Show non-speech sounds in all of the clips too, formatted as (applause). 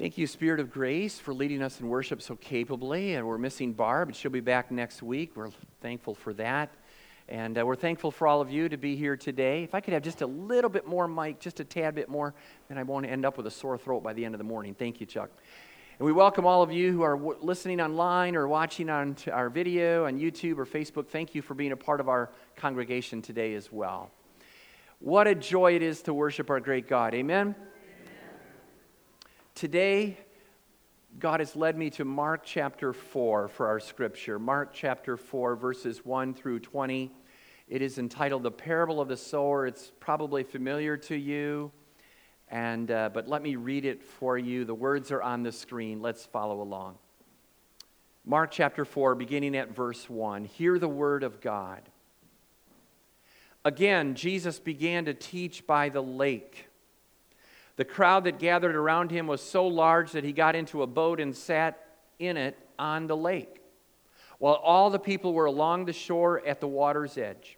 Thank you, Spirit of Grace, for leading us in worship so capably. And we're missing Barb, but she'll be back next week. We're thankful for that. And uh, we're thankful for all of you to be here today. If I could have just a little bit more mic, just a tad bit more, then I won't end up with a sore throat by the end of the morning. Thank you, Chuck. And we welcome all of you who are w- listening online or watching on our video on YouTube or Facebook. Thank you for being a part of our congregation today as well. What a joy it is to worship our great God. Amen. Today, God has led me to Mark chapter 4 for our scripture. Mark chapter 4, verses 1 through 20. It is entitled The Parable of the Sower. It's probably familiar to you, and, uh, but let me read it for you. The words are on the screen. Let's follow along. Mark chapter 4, beginning at verse 1. Hear the word of God. Again, Jesus began to teach by the lake the crowd that gathered around him was so large that he got into a boat and sat in it on the lake, while all the people were along the shore at the water's edge.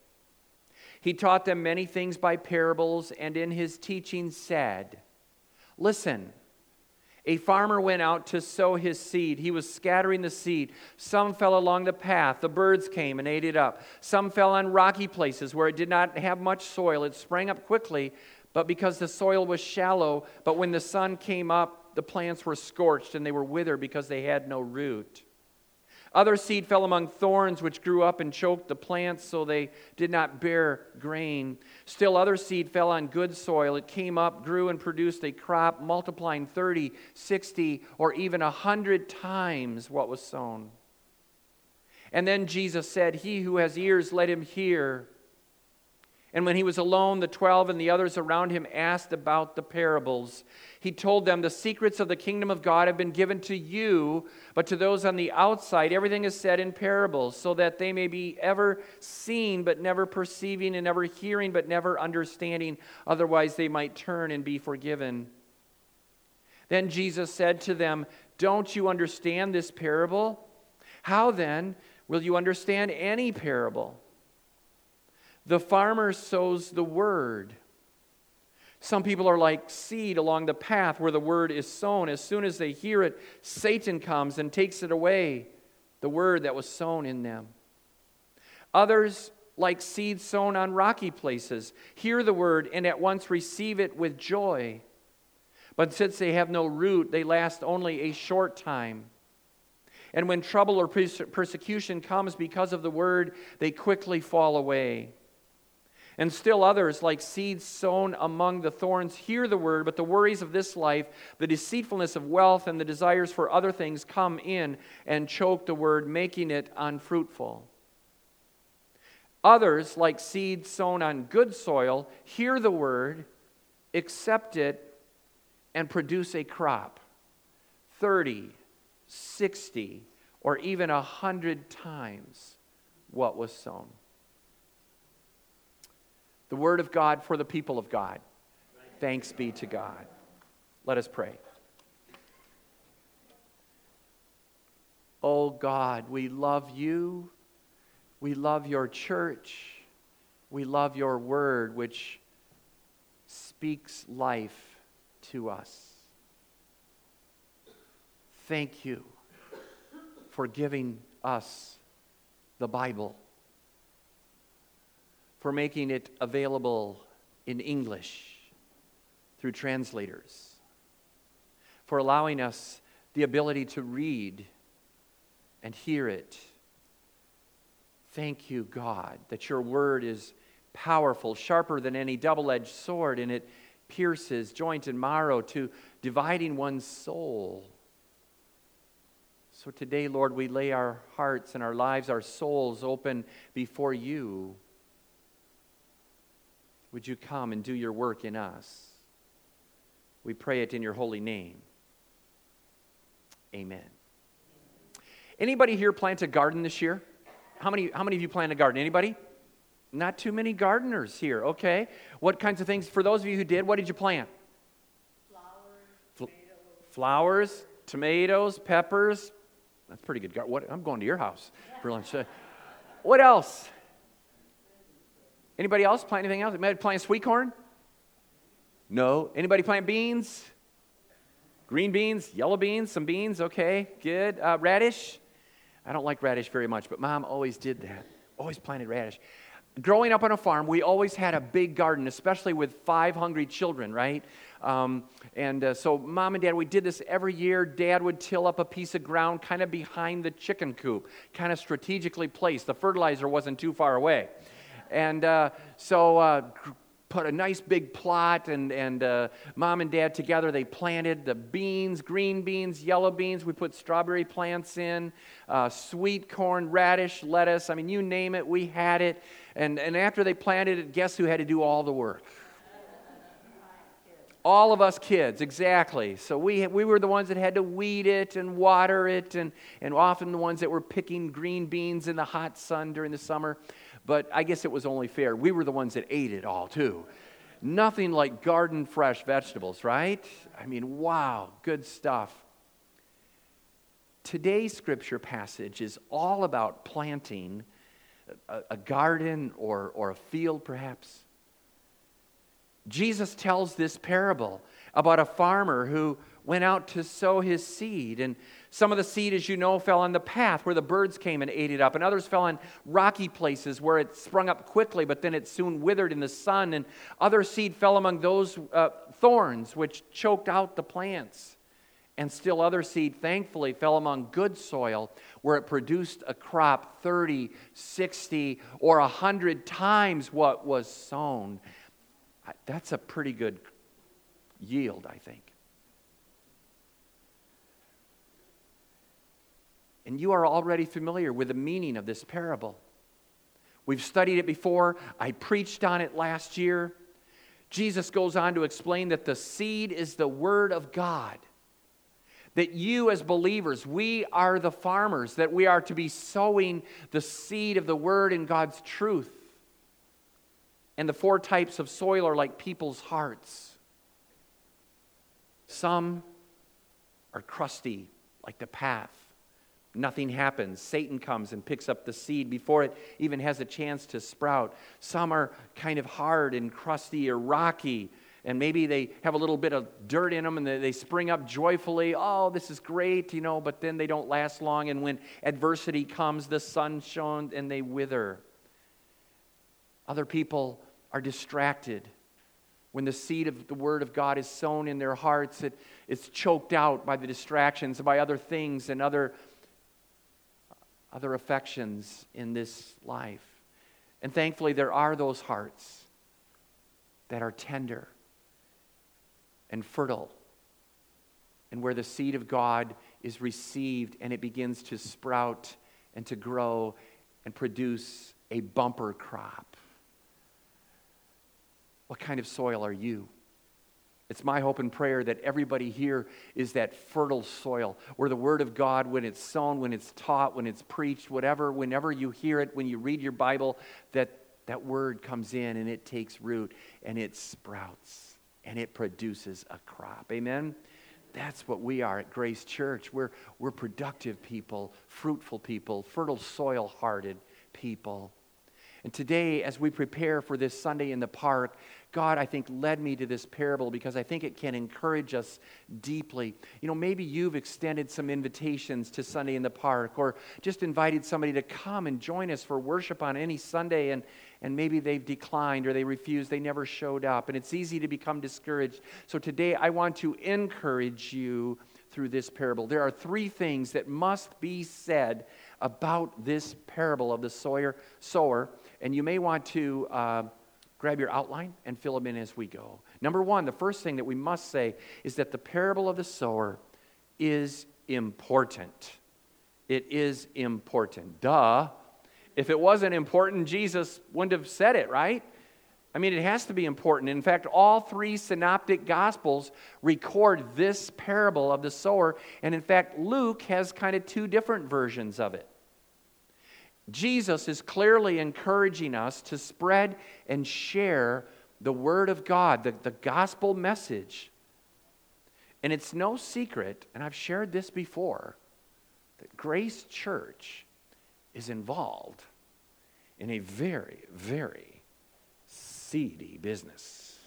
He taught them many things by parables, and in his teaching said, Listen, a farmer went out to sow his seed. He was scattering the seed. Some fell along the path. The birds came and ate it up. Some fell on rocky places where it did not have much soil. It sprang up quickly but because the soil was shallow, but when the sun came up, the plants were scorched and they were withered because they had no root. Other seed fell among thorns, which grew up and choked the plants, so they did not bear grain. Still, other seed fell on good soil. It came up, grew, and produced a crop, multiplying 30, 60, or even a 100 times what was sown. And then Jesus said, He who has ears, let him hear. And when he was alone, the twelve and the others around him asked about the parables. He told them, The secrets of the kingdom of God have been given to you, but to those on the outside, everything is said in parables, so that they may be ever seen, but never perceiving, and ever hearing, but never understanding. Otherwise, they might turn and be forgiven. Then Jesus said to them, Don't you understand this parable? How then will you understand any parable? The farmer sows the word. Some people are like seed along the path where the word is sown. As soon as they hear it, Satan comes and takes it away, the word that was sown in them. Others, like seed sown on rocky places, hear the word and at once receive it with joy. But since they have no root, they last only a short time. And when trouble or persecution comes because of the word, they quickly fall away. And still others, like seeds sown among the thorns, hear the word, but the worries of this life, the deceitfulness of wealth, and the desires for other things come in and choke the word, making it unfruitful. Others, like seeds sown on good soil, hear the word, accept it, and produce a crop 30, 60, or even a 100 times what was sown the word of God for the people of God. Thanks be to God. Let us pray. Oh God, we love you. We love your church. We love your word, which speaks life to us. Thank you for giving us the Bible for making it available in English through translators, for allowing us the ability to read and hear it. Thank you, God, that your word is powerful, sharper than any double edged sword, and it pierces joint and marrow to dividing one's soul. So today, Lord, we lay our hearts and our lives, our souls open before you. Would you come and do your work in us? We pray it in your holy name. Amen. Anybody here plant a garden this year? How many, how many of you plant a garden? Anybody? Not too many gardeners here. Okay. What kinds of things, for those of you who did, what did you plant? Flowers, tomatoes. Flowers, tomatoes, peppers. That's pretty good. What, I'm going to your house for lunch. (laughs) what else? Anybody else plant anything else? Anybody plant sweet corn? No. Anybody plant beans? Green beans, yellow beans, some beans, okay, good. Uh, radish, I don't like radish very much, but mom always did that. Always planted radish. Growing up on a farm, we always had a big garden, especially with five hungry children, right? Um, and uh, so, mom and dad, we did this every year. Dad would till up a piece of ground kind of behind the chicken coop, kind of strategically placed. The fertilizer wasn't too far away. And uh, so, uh, put a nice big plot, and, and uh, mom and dad together, they planted the beans, green beans, yellow beans. We put strawberry plants in, uh, sweet corn, radish, lettuce. I mean, you name it, we had it. And, and after they planted it, guess who had to do all the work? All of us kids, exactly. So we, we were the ones that had to weed it and water it, and, and often the ones that were picking green beans in the hot sun during the summer. But I guess it was only fair. We were the ones that ate it all, too. Nothing like garden fresh vegetables, right? I mean, wow, good stuff. Today's scripture passage is all about planting a, a garden or, or a field, perhaps. Jesus tells this parable about a farmer who went out to sow his seed. And some of the seed, as you know, fell on the path where the birds came and ate it up. And others fell on rocky places where it sprung up quickly, but then it soon withered in the sun. And other seed fell among those uh, thorns which choked out the plants. And still other seed, thankfully, fell among good soil where it produced a crop 30, 60, or 100 times what was sown. That's a pretty good yield, I think. And you are already familiar with the meaning of this parable. We've studied it before. I preached on it last year. Jesus goes on to explain that the seed is the Word of God. That you, as believers, we are the farmers, that we are to be sowing the seed of the Word in God's truth. And the four types of soil are like people's hearts. Some are crusty, like the path. Nothing happens. Satan comes and picks up the seed before it even has a chance to sprout. Some are kind of hard and crusty or rocky, and maybe they have a little bit of dirt in them and they spring up joyfully. Oh, this is great, you know, but then they don't last long. And when adversity comes, the sun shone and they wither. Other people are distracted. When the seed of the Word of God is sown in their hearts, it, it's choked out by the distractions, by other things and other other affections in this life. And thankfully, there are those hearts that are tender and fertile, and where the seed of God is received and it begins to sprout and to grow and produce a bumper crop. What kind of soil are you? It's my hope and prayer that everybody here is that fertile soil where the Word of God, when it's sown, when it's taught, when it's preached, whatever, whenever you hear it, when you read your Bible, that that Word comes in and it takes root and it sprouts and it produces a crop. Amen? That's what we are at Grace Church. We're, we're productive people, fruitful people, fertile soil hearted people. And today, as we prepare for this Sunday in the park, God, I think, led me to this parable because I think it can encourage us deeply. You know, maybe you've extended some invitations to Sunday in the Park or just invited somebody to come and join us for worship on any Sunday, and, and maybe they've declined or they refused, they never showed up, and it's easy to become discouraged. So today, I want to encourage you through this parable. There are three things that must be said about this parable of the sower, sower and you may want to. Uh, grab your outline and fill them in as we go. Number one, the first thing that we must say is that the parable of the sower is important. It is important. Duh. If it wasn't important, Jesus wouldn't have said it, right? I mean, it has to be important. In fact, all three synoptic gospels record this parable of the sower. And in fact, Luke has kind of two different versions of it. Jesus is clearly encouraging us to spread and share the Word of God, the, the gospel message. And it's no secret, and I've shared this before, that Grace Church is involved in a very, very seedy business.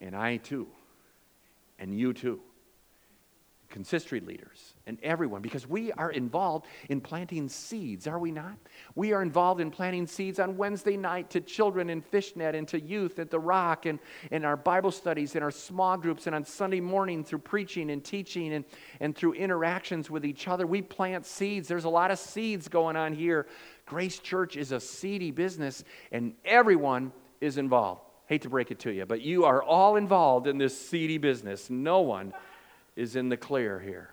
and I too, and you too consistory leaders and everyone because we are involved in planting seeds, are we not? We are involved in planting seeds on Wednesday night to children in Fishnet and to youth at the Rock and in our Bible studies and our small groups and on Sunday morning through preaching and teaching and, and through interactions with each other. We plant seeds. There's a lot of seeds going on here. Grace Church is a seedy business and everyone is involved. Hate to break it to you, but you are all involved in this seedy business. No one is in the clear here.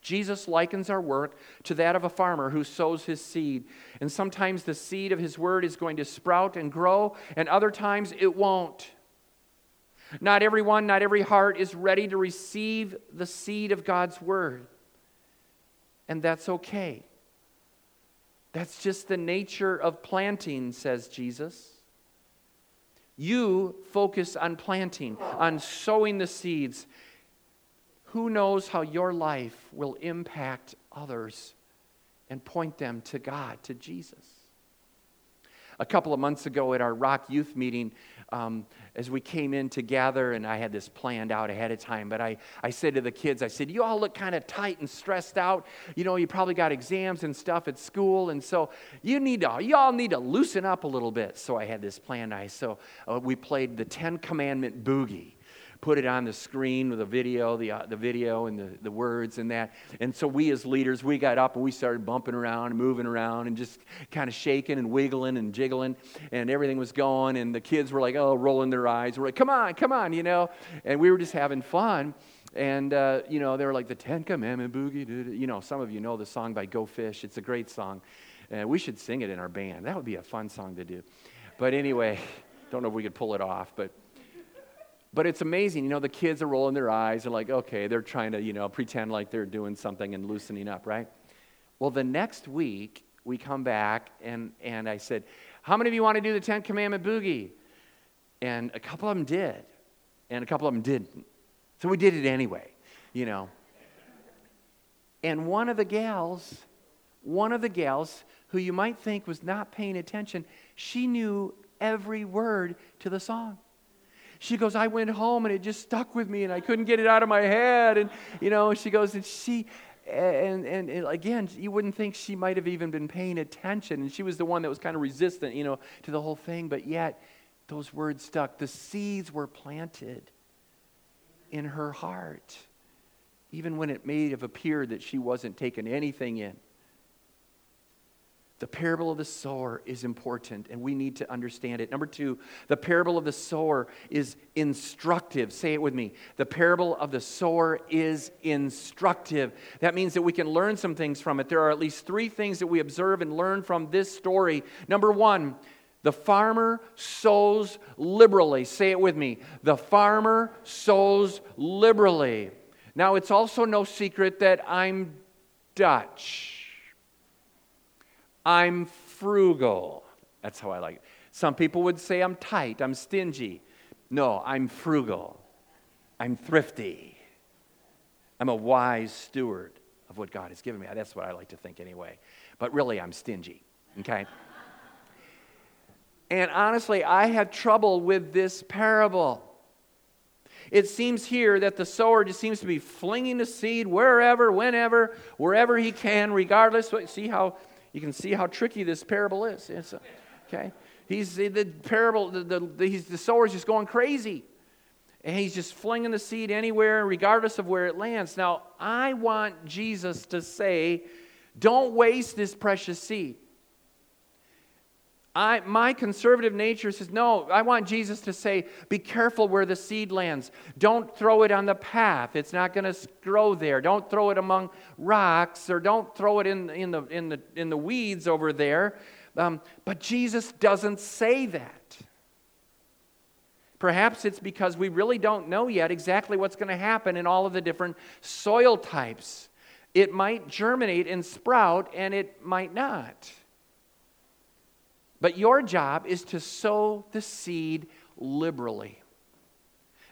Jesus likens our work to that of a farmer who sows his seed. And sometimes the seed of his word is going to sprout and grow, and other times it won't. Not everyone, not every heart is ready to receive the seed of God's word. And that's okay. That's just the nature of planting, says Jesus. You focus on planting, on sowing the seeds. Who knows how your life will impact others and point them to God, to Jesus? A couple of months ago at our Rock Youth meeting, um, as we came in to gather, and I had this planned out ahead of time, but I, I said to the kids, I said, You all look kind of tight and stressed out. You know, you probably got exams and stuff at school, and so you need to, you all need to loosen up a little bit. So I had this plan. I, so uh, we played the Ten Commandment Boogie put it on the screen with the video, the, uh, the video and the, the words and that. And so we as leaders, we got up and we started bumping around and moving around and just kind of shaking and wiggling and jiggling and everything was going. And the kids were like, oh, rolling their eyes. We're like, come on, come on, you know. And we were just having fun. And, uh, you know, they were like the Ten Commandment Boogie. You know, some of you know the song by Go Fish. It's a great song. Uh, we should sing it in our band. That would be a fun song to do. But anyway, (laughs) don't know if we could pull it off, but but it's amazing, you know, the kids are rolling their eyes. They're like, okay, they're trying to, you know, pretend like they're doing something and loosening up, right? Well, the next week, we come back and, and I said, How many of you want to do the Ten Commandment boogie? And a couple of them did, and a couple of them didn't. So we did it anyway, you know. And one of the gals, one of the gals who you might think was not paying attention, she knew every word to the song. She goes, I went home and it just stuck with me and I couldn't get it out of my head. And, you know, she goes, and she, and, and, and, again, you wouldn't think she might have even been paying attention. And she was the one that was kind of resistant, you know, to the whole thing. But yet, those words stuck. The seeds were planted in her heart, even when it may have appeared that she wasn't taking anything in. The parable of the sower is important, and we need to understand it. Number two, the parable of the sower is instructive. Say it with me. The parable of the sower is instructive. That means that we can learn some things from it. There are at least three things that we observe and learn from this story. Number one, the farmer sows liberally. Say it with me. The farmer sows liberally. Now, it's also no secret that I'm Dutch. I'm frugal. That's how I like it. Some people would say I'm tight, I'm stingy. No, I'm frugal. I'm thrifty. I'm a wise steward of what God has given me. That's what I like to think anyway. But really, I'm stingy, okay? and honestly, I had trouble with this parable. It seems here that the sower just seems to be flinging the seed wherever, whenever, wherever he can, regardless. See how you can see how tricky this parable is. It's, okay? He's the parable, the, the, the, he's, the just going crazy. And he's just flinging the seed anywhere, regardless of where it lands. Now, I want Jesus to say, don't waste this precious seed. I, my conservative nature says, no, I want Jesus to say, be careful where the seed lands. Don't throw it on the path. It's not going to grow there. Don't throw it among rocks or don't throw it in, in, the, in, the, in the weeds over there. Um, but Jesus doesn't say that. Perhaps it's because we really don't know yet exactly what's going to happen in all of the different soil types. It might germinate and sprout, and it might not. But your job is to sow the seed liberally.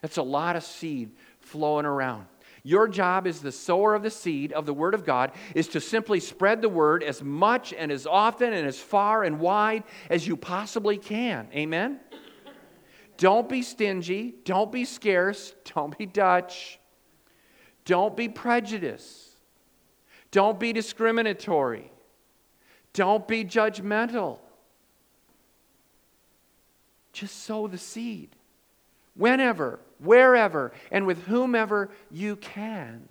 That's a lot of seed flowing around. Your job as the sower of the seed of the Word of God is to simply spread the Word as much and as often and as far and wide as you possibly can. Amen? Don't be stingy. Don't be scarce. Don't be Dutch. Don't be prejudiced. Don't be discriminatory. Don't be judgmental. Just sow the seed whenever, wherever, and with whomever you can.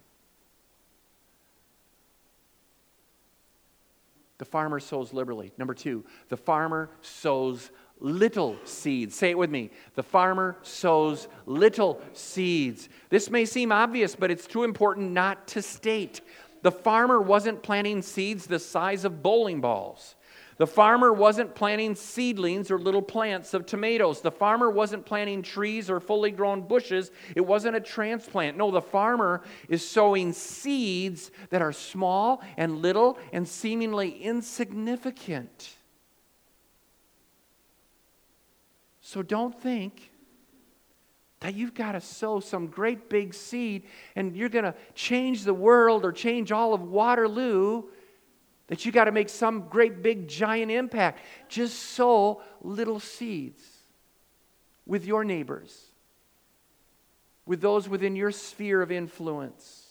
The farmer sows liberally. Number two, the farmer sows little seeds. Say it with me. The farmer sows little seeds. This may seem obvious, but it's too important not to state. The farmer wasn't planting seeds the size of bowling balls. The farmer wasn't planting seedlings or little plants of tomatoes. The farmer wasn't planting trees or fully grown bushes. It wasn't a transplant. No, the farmer is sowing seeds that are small and little and seemingly insignificant. So don't think that you've got to sow some great big seed and you're going to change the world or change all of Waterloo that you got to make some great big giant impact. Just sow little seeds with your neighbors, with those within your sphere of influence.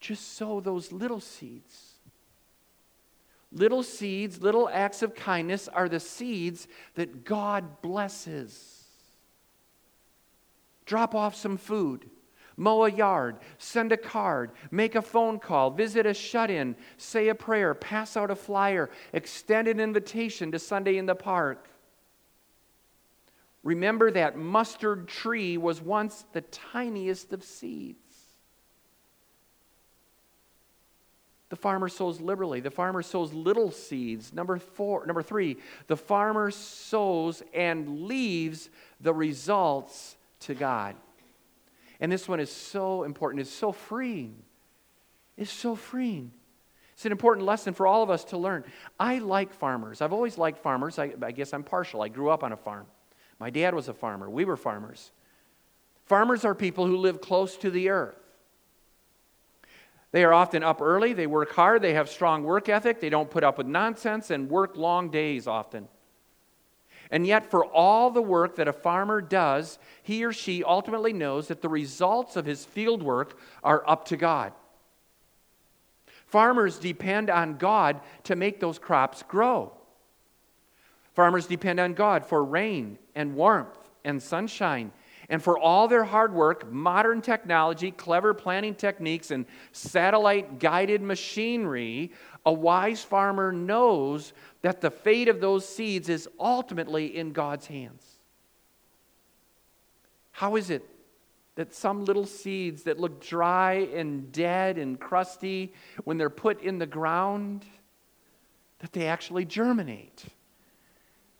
Just sow those little seeds. Little seeds, little acts of kindness are the seeds that God blesses. Drop off some food mow a yard, send a card, make a phone call, visit a shut in, say a prayer, pass out a flyer, extend an invitation to Sunday in the park. Remember that mustard tree was once the tiniest of seeds. The farmer sows liberally. The farmer sows little seeds. Number four, number three, the farmer sows and leaves the results to God. And this one is so important. It's so freeing. It's so freeing. It's an important lesson for all of us to learn. I like farmers. I've always liked farmers. I, I, guess I'm partial. I grew up on a farm. My dad was a farmer. We were farmers. Farmers are people who live close to the earth. They are often up early. They work hard. They have strong work ethic. They don't put up with nonsense and work long days often. And yet, for all the work that a farmer does, he or she ultimately knows that the results of his field work are up to God. Farmers depend on God to make those crops grow. Farmers depend on God for rain and warmth and sunshine. And for all their hard work, modern technology, clever planting techniques, and satellite guided machinery a wise farmer knows that the fate of those seeds is ultimately in God's hands. How is it that some little seeds that look dry and dead and crusty, when they're put in the ground, that they actually germinate?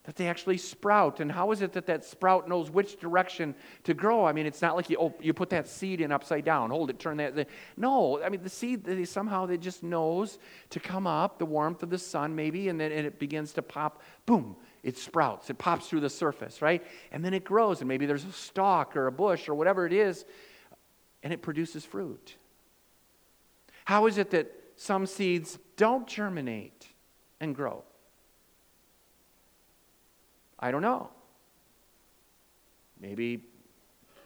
That they actually sprout. And how is it that that sprout knows which direction to grow? I mean, it's not like you, oh, you put that seed in upside down, hold it, turn that. No, I mean, the seed, they, somehow it just knows to come up, the warmth of the sun maybe, and then and it begins to pop, boom, it sprouts. It pops through the surface, right? And then it grows, and maybe there's a stalk or a bush or whatever it is, and it produces fruit. How is it that some seeds don't germinate and grow? I don't know. Maybe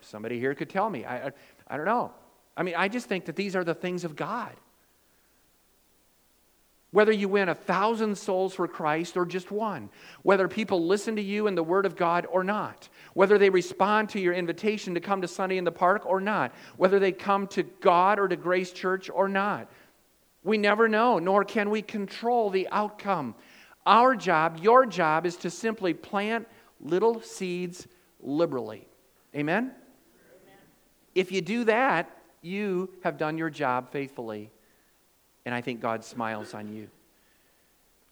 somebody here could tell me. I, I, I, don't know. I mean, I just think that these are the things of God. Whether you win a thousand souls for Christ or just one, whether people listen to you and the Word of God or not, whether they respond to your invitation to come to Sunday in the park or not, whether they come to God or to Grace Church or not, we never know, nor can we control the outcome. Our job, your job, is to simply plant little seeds liberally. Amen? Amen? If you do that, you have done your job faithfully. And I think God smiles on you.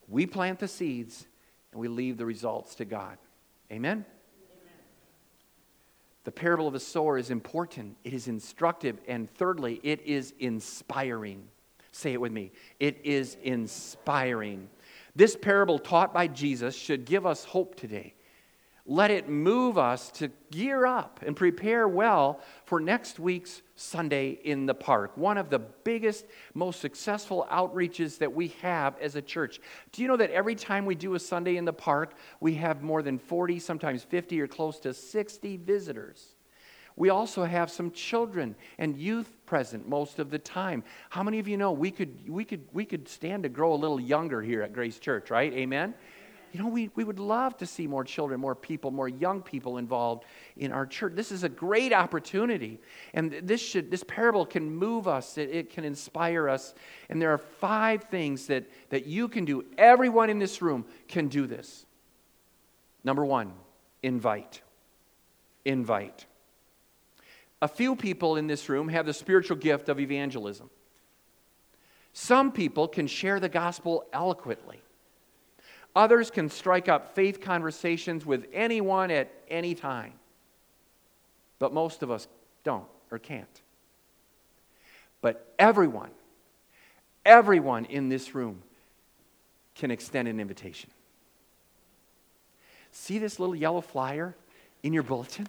We plant the seeds and we leave the results to God. Amen? Amen? The parable of the sower is important, it is instructive, and thirdly, it is inspiring. Say it with me. It is inspiring. This parable taught by Jesus should give us hope today. Let it move us to gear up and prepare well for next week's Sunday in the Park, one of the biggest, most successful outreaches that we have as a church. Do you know that every time we do a Sunday in the Park, we have more than 40, sometimes 50, or close to 60 visitors? We also have some children and youth present most of the time. How many of you know we could, we could, we could stand to grow a little younger here at Grace Church, right? Amen? You know, we, we would love to see more children, more people, more young people involved in our church. This is a great opportunity. And this, should, this parable can move us, it, it can inspire us. And there are five things that, that you can do. Everyone in this room can do this. Number one, invite. Invite. A few people in this room have the spiritual gift of evangelism. Some people can share the gospel eloquently. Others can strike up faith conversations with anyone at any time. But most of us don't or can't. But everyone, everyone in this room can extend an invitation. See this little yellow flyer in your bulletin?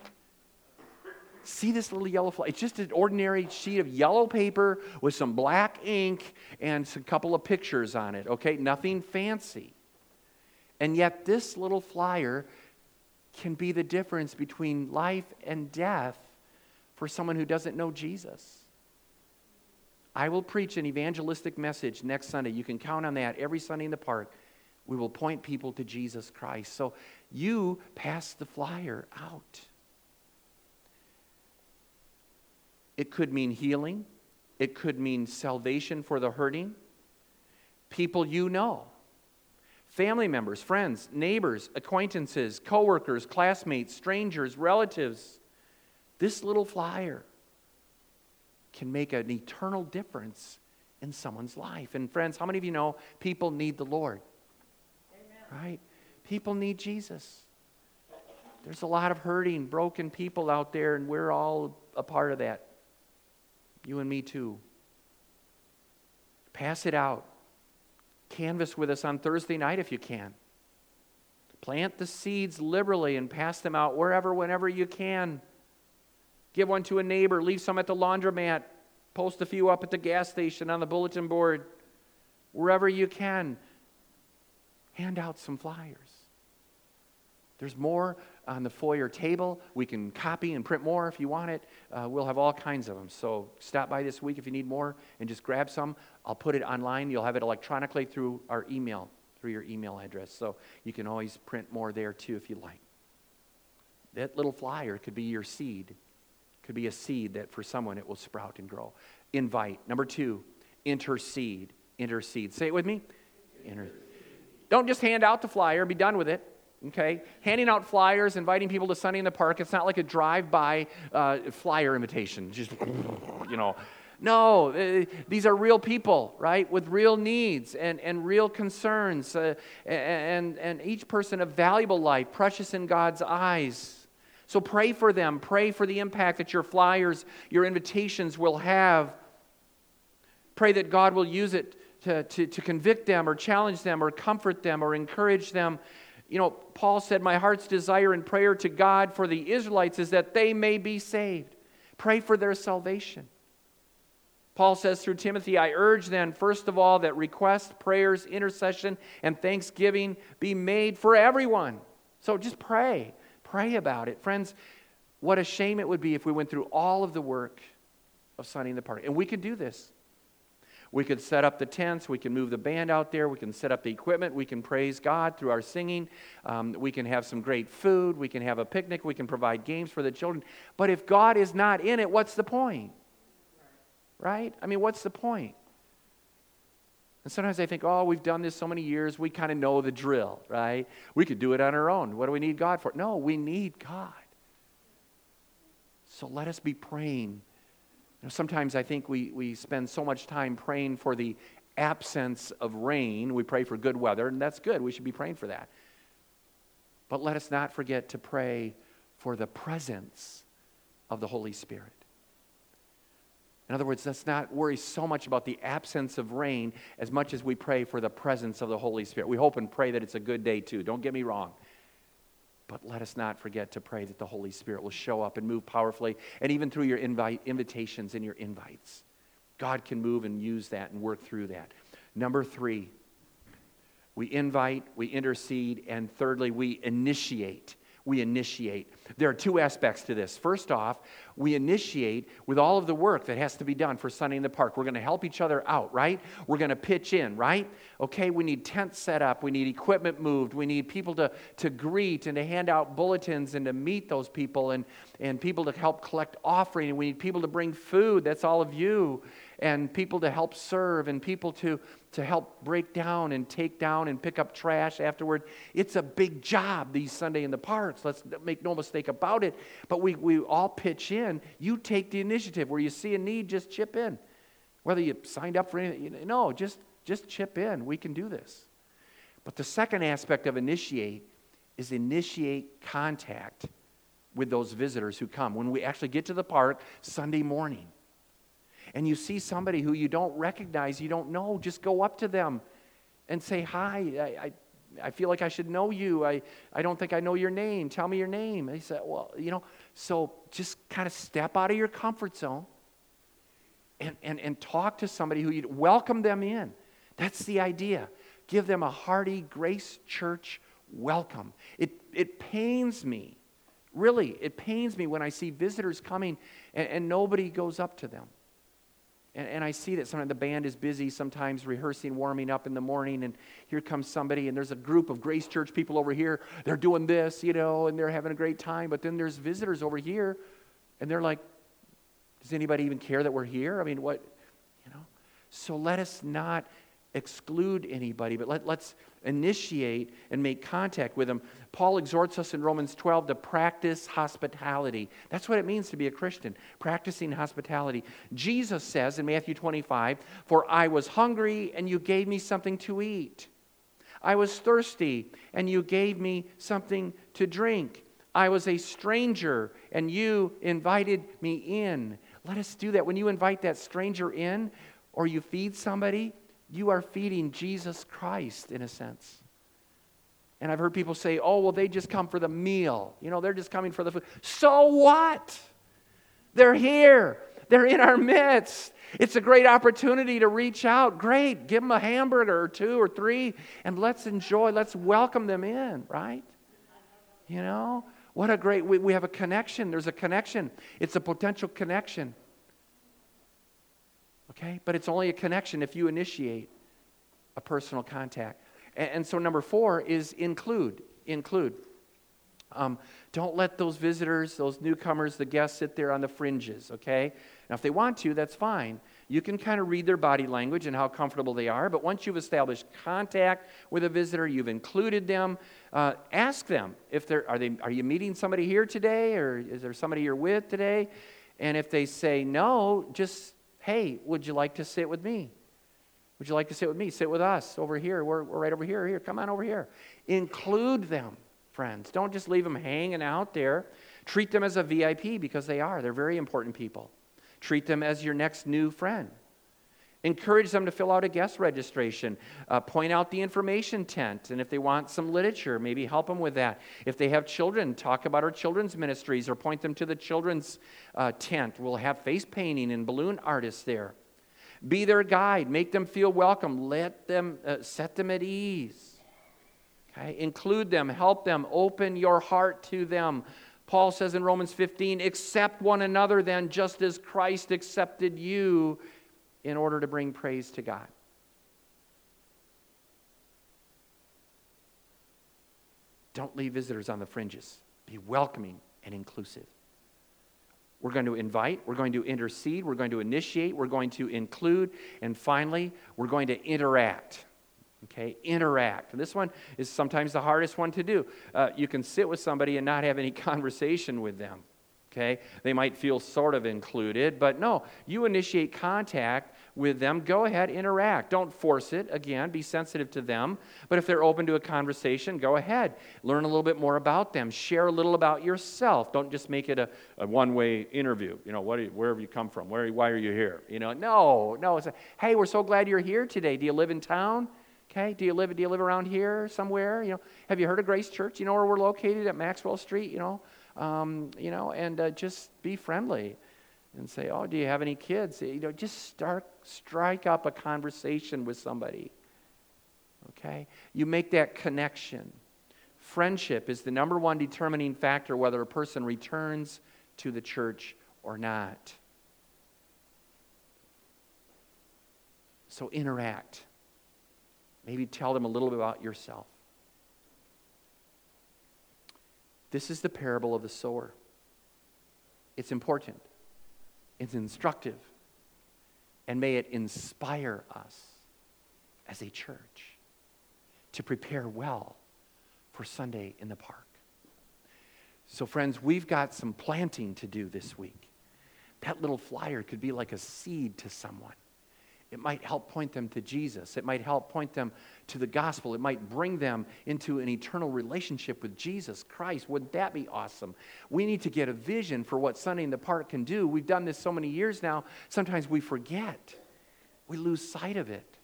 See this little yellow flyer? It's just an ordinary sheet of yellow paper with some black ink and a couple of pictures on it, okay? Nothing fancy. And yet, this little flyer can be the difference between life and death for someone who doesn't know Jesus. I will preach an evangelistic message next Sunday. You can count on that every Sunday in the park. We will point people to Jesus Christ. So you pass the flyer out. It could mean healing, it could mean salvation for the hurting, people you know family members, friends, neighbors, acquaintances, coworkers, classmates, strangers, relatives. This little flyer can make an eternal difference in someone's life. And friends, how many of you know people need the Lord? Amen. Right? People need Jesus. There's a lot of hurting, broken people out there, and we're all a part of that. You and me too. Pass it out. Canvass with us on Thursday night if you can. Plant the seeds liberally and pass them out wherever, whenever you can. Give one to a neighbor, leave some at the laundromat, post a few up at the gas station on the bulletin board. Wherever you can, hand out some flyers. There's more on the foyer table. We can copy and print more if you want it. Uh, we'll have all kinds of them. So stop by this week if you need more and just grab some. I'll put it online. You'll have it electronically through our email, through your email address. So you can always print more there too if you like. That little flyer could be your seed. Could be a seed that for someone it will sprout and grow. Invite. Number two, intercede. Intercede. Say it with me. Inter- Don't just hand out the flyer and be done with it okay? Handing out flyers, inviting people to Sunday in the Park. It's not like a drive by uh, flyer invitation. Just, you know. No, uh, these are real people, right, with real needs and, and real concerns, uh, and, and each person a valuable life, precious in God's eyes. So pray for them. Pray for the impact that your flyers, your invitations will have. Pray that God will use it to, to, to convict them or challenge them or comfort them or encourage them you know, Paul said, My heart's desire and prayer to God for the Israelites is that they may be saved. Pray for their salvation. Paul says through Timothy, I urge then, first of all, that requests, prayers, intercession, and thanksgiving be made for everyone. So just pray. Pray about it. Friends, what a shame it would be if we went through all of the work of signing the party. And we could do this. We could set up the tents. We can move the band out there. We can set up the equipment. We can praise God through our singing. Um, we can have some great food. We can have a picnic. We can provide games for the children. But if God is not in it, what's the point? Right? I mean, what's the point? And sometimes I think, oh, we've done this so many years, we kind of know the drill, right? We could do it on our own. What do we need God for? No, we need God. So let us be praying sometimes I think we, we spend so much time praying for the absence of rain. We pray for good weather, and that's good. We should be praying for that. But let us not forget to pray for the presence of the Holy Spirit. In other words, let's not worry so much about the absence of rain as much as we pray for the presence of the Holy Spirit. We hope and pray that it's a good day too. Don't get me wrong. But let us not forget to pray that the Holy Spirit will show up and move powerfully, and even through your invite, invitations and your invites. God can move and use that and work through that. Number three, we invite, we intercede, and thirdly, we initiate we initiate. There are two aspects to this. First off, we initiate with all of the work that has to be done for Sunday in the Park. We're going to help each other out, right? We're going to pitch in, right? Okay, we need tents set up, we need equipment moved, we need people to, to greet and to hand out bulletins and to meet those people and, and people to help collect offering, and we need people to bring food. That's all of you and people to help serve and people to, to help break down and take down and pick up trash afterward. It's a big job these Sunday in the parks. Let's make no mistake about it. But we, we all pitch in. You take the initiative. Where you see a need, just chip in. Whether you signed up for anything, no, just, just chip in. We can do this. But the second aspect of initiate is initiate contact with those visitors who come. When we actually get to the park Sunday morning, and you see somebody who you don't recognize, you don't know, just go up to them and say, Hi, I, I, I feel like I should know you. I, I don't think I know your name. Tell me your name. He said, Well, you know, so just kind of step out of your comfort zone and, and, and talk to somebody who you welcome them in. That's the idea. Give them a hearty Grace Church welcome. It, it pains me, really, it pains me when I see visitors coming and, and nobody goes up to them. And, and I see that sometimes the band is busy, sometimes rehearsing, warming up in the morning, and here comes somebody, and there's a group of Grace Church people over here. They're doing this, you know, and they're having a great time. But then there's visitors over here, and they're like, does anybody even care that we're here? I mean, what, you know? So let us not exclude anybody, but let, let's initiate and make contact with them. Paul exhorts us in Romans 12 to practice hospitality. That's what it means to be a Christian, practicing hospitality. Jesus says in Matthew 25, For I was hungry, and you gave me something to eat. I was thirsty, and you gave me something to drink. I was a stranger, and you invited me in. Let us do that. When you invite that stranger in, or you feed somebody, you are feeding Jesus Christ in a sense. And I've heard people say, oh, well, they just come for the meal. You know, they're just coming for the food. So what? They're here, they're in our midst. It's a great opportunity to reach out. Great. Give them a hamburger or two or three and let's enjoy, let's welcome them in, right? You know, what a great, we, we have a connection. There's a connection, it's a potential connection. Okay? But it's only a connection if you initiate a personal contact. And, and so, number four is include. Include. Um, don't let those visitors, those newcomers, the guests sit there on the fringes, okay? Now, if they want to, that's fine. You can kind of read their body language and how comfortable they are, but once you've established contact with a visitor, you've included them, uh, ask them if they're, are, they, are you meeting somebody here today or is there somebody you're with today? And if they say no, just Hey, would you like to sit with me? Would you like to sit with me? Sit with us over here. We're, we're right over here. Here, come on over here. Include them, friends. Don't just leave them hanging out there. Treat them as a VIP because they are. They're very important people. Treat them as your next new friend. Encourage them to fill out a guest registration. Uh, point out the information tent. And if they want some literature, maybe help them with that. If they have children, talk about our children's ministries or point them to the children's uh, tent. We'll have face painting and balloon artists there. Be their guide. Make them feel welcome. Let them uh, set them at ease. Okay? Include them. Help them. Open your heart to them. Paul says in Romans 15, accept one another then, just as Christ accepted you in order to bring praise to God. Don't leave visitors on the fringes. Be welcoming and inclusive. We're going to invite, we're going to intercede, we're going to initiate, we're going to include, and finally, we're going to interact. Okay, interact. This one is sometimes the hardest one to do. Uh, you can sit with somebody and not have any (laughs) conversation with them okay? They might feel sort of included, but no, you initiate contact with them. Go ahead, interact. Don't force it. Again, be sensitive to them. But if they're open to a conversation, go ahead. Learn a little bit more about them. Share a little about yourself. Don't just make it a, a one way interview. You know, what you, where have you come from? Where, why are you here? You know, no, no. It's a, hey, we're so glad you're here today. Do you live in town? Okay, do you live do you live around here somewhere? You know, have you heard of Grace Church? You know where we're located at Maxwell Street. You know, um, you know, and uh, just be friendly and say, "Oh, do you have any kids?" You know, just start strike up a conversation with somebody. Okay, you make that connection. Friendship is the number one determining factor whether a person returns to the church or not. So interact. Maybe tell them a little bit about yourself. This is the parable of the sower. It's important, it's instructive, and may it inspire us as a church to prepare well for Sunday in the park. So, friends, we've got some planting to do this week. That little flyer could be like a seed to someone. It might help point them to Jesus. It might help point them to the gospel. It might bring them into an eternal relationship with Jesus Christ. Wouldn't that be awesome? We need to get a vision for what Sunday in the Park can do. We've done this so many years now, sometimes we forget, we lose sight of it.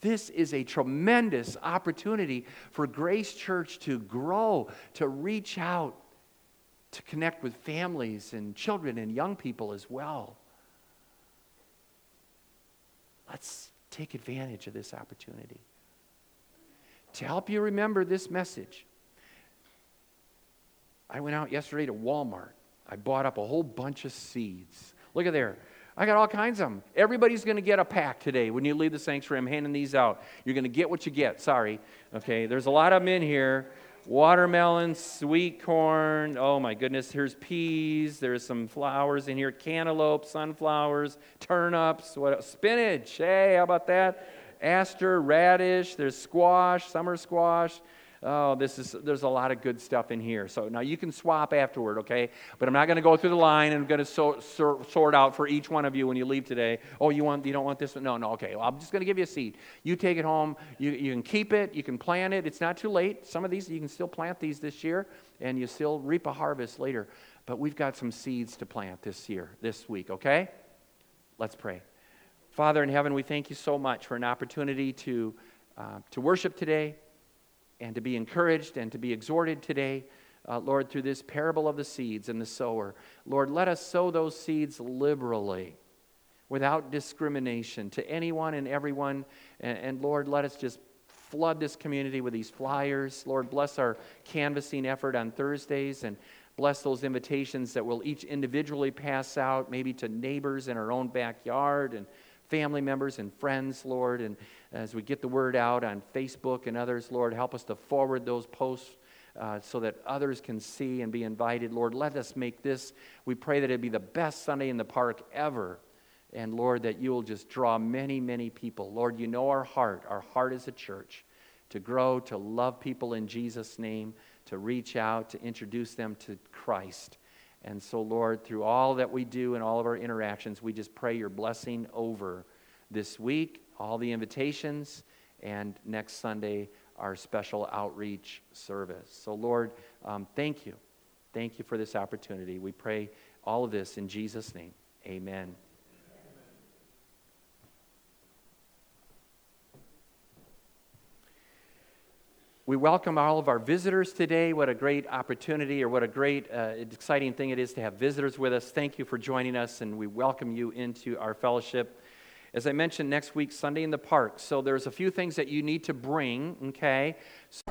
This is a tremendous opportunity for Grace Church to grow, to reach out, to connect with families and children and young people as well. Let's take advantage of this opportunity. To help you remember this message, I went out yesterday to Walmart. I bought up a whole bunch of seeds. Look at there. I got all kinds of them. Everybody's going to get a pack today when you leave the sanctuary. I'm handing these out. You're going to get what you get. Sorry. Okay, there's a lot of them in here watermelon, sweet corn. Oh my goodness, here's peas. There's some flowers in here cantaloupe, sunflowers, turnips, what else? spinach. Hey, how about that? Aster, radish, there's squash, summer squash. Oh, this is there's a lot of good stuff in here. So now you can swap afterward, okay? But I'm not going to go through the line and I'm going to so, so, sort out for each one of you when you leave today. Oh, you want you don't want this one? No, no, okay. Well, I'm just going to give you a seed. You take it home. You, you can keep it. You can plant it. It's not too late. Some of these you can still plant these this year, and you still reap a harvest later. But we've got some seeds to plant this year, this week. Okay? Let's pray. Father in heaven, we thank you so much for an opportunity to uh, to worship today and to be encouraged and to be exhorted today, uh, Lord, through this parable of the seeds and the sower. Lord, let us sow those seeds liberally without discrimination to anyone and everyone. And, and, Lord, let us just flood this community with these flyers. Lord, bless our canvassing effort on Thursdays and bless those invitations that we'll each individually pass out, maybe to neighbors in our own backyard and family members and friends, Lord. And as we get the word out on Facebook and others, Lord, help us to forward those posts uh, so that others can see and be invited. Lord, let us make this, we pray that it be the best Sunday in the park ever. And Lord, that you will just draw many, many people. Lord, you know our heart. Our heart is a church to grow, to love people in Jesus' name, to reach out, to introduce them to Christ. And so, Lord, through all that we do and all of our interactions, we just pray your blessing over this week, all the invitations, and next Sunday, our special outreach service. So, Lord, um, thank you. Thank you for this opportunity. We pray all of this in Jesus' name. Amen. We welcome all of our visitors today. What a great opportunity, or what a great, uh, exciting thing it is to have visitors with us. Thank you for joining us, and we welcome you into our fellowship. As I mentioned, next week, Sunday in the park. So there's a few things that you need to bring, okay? So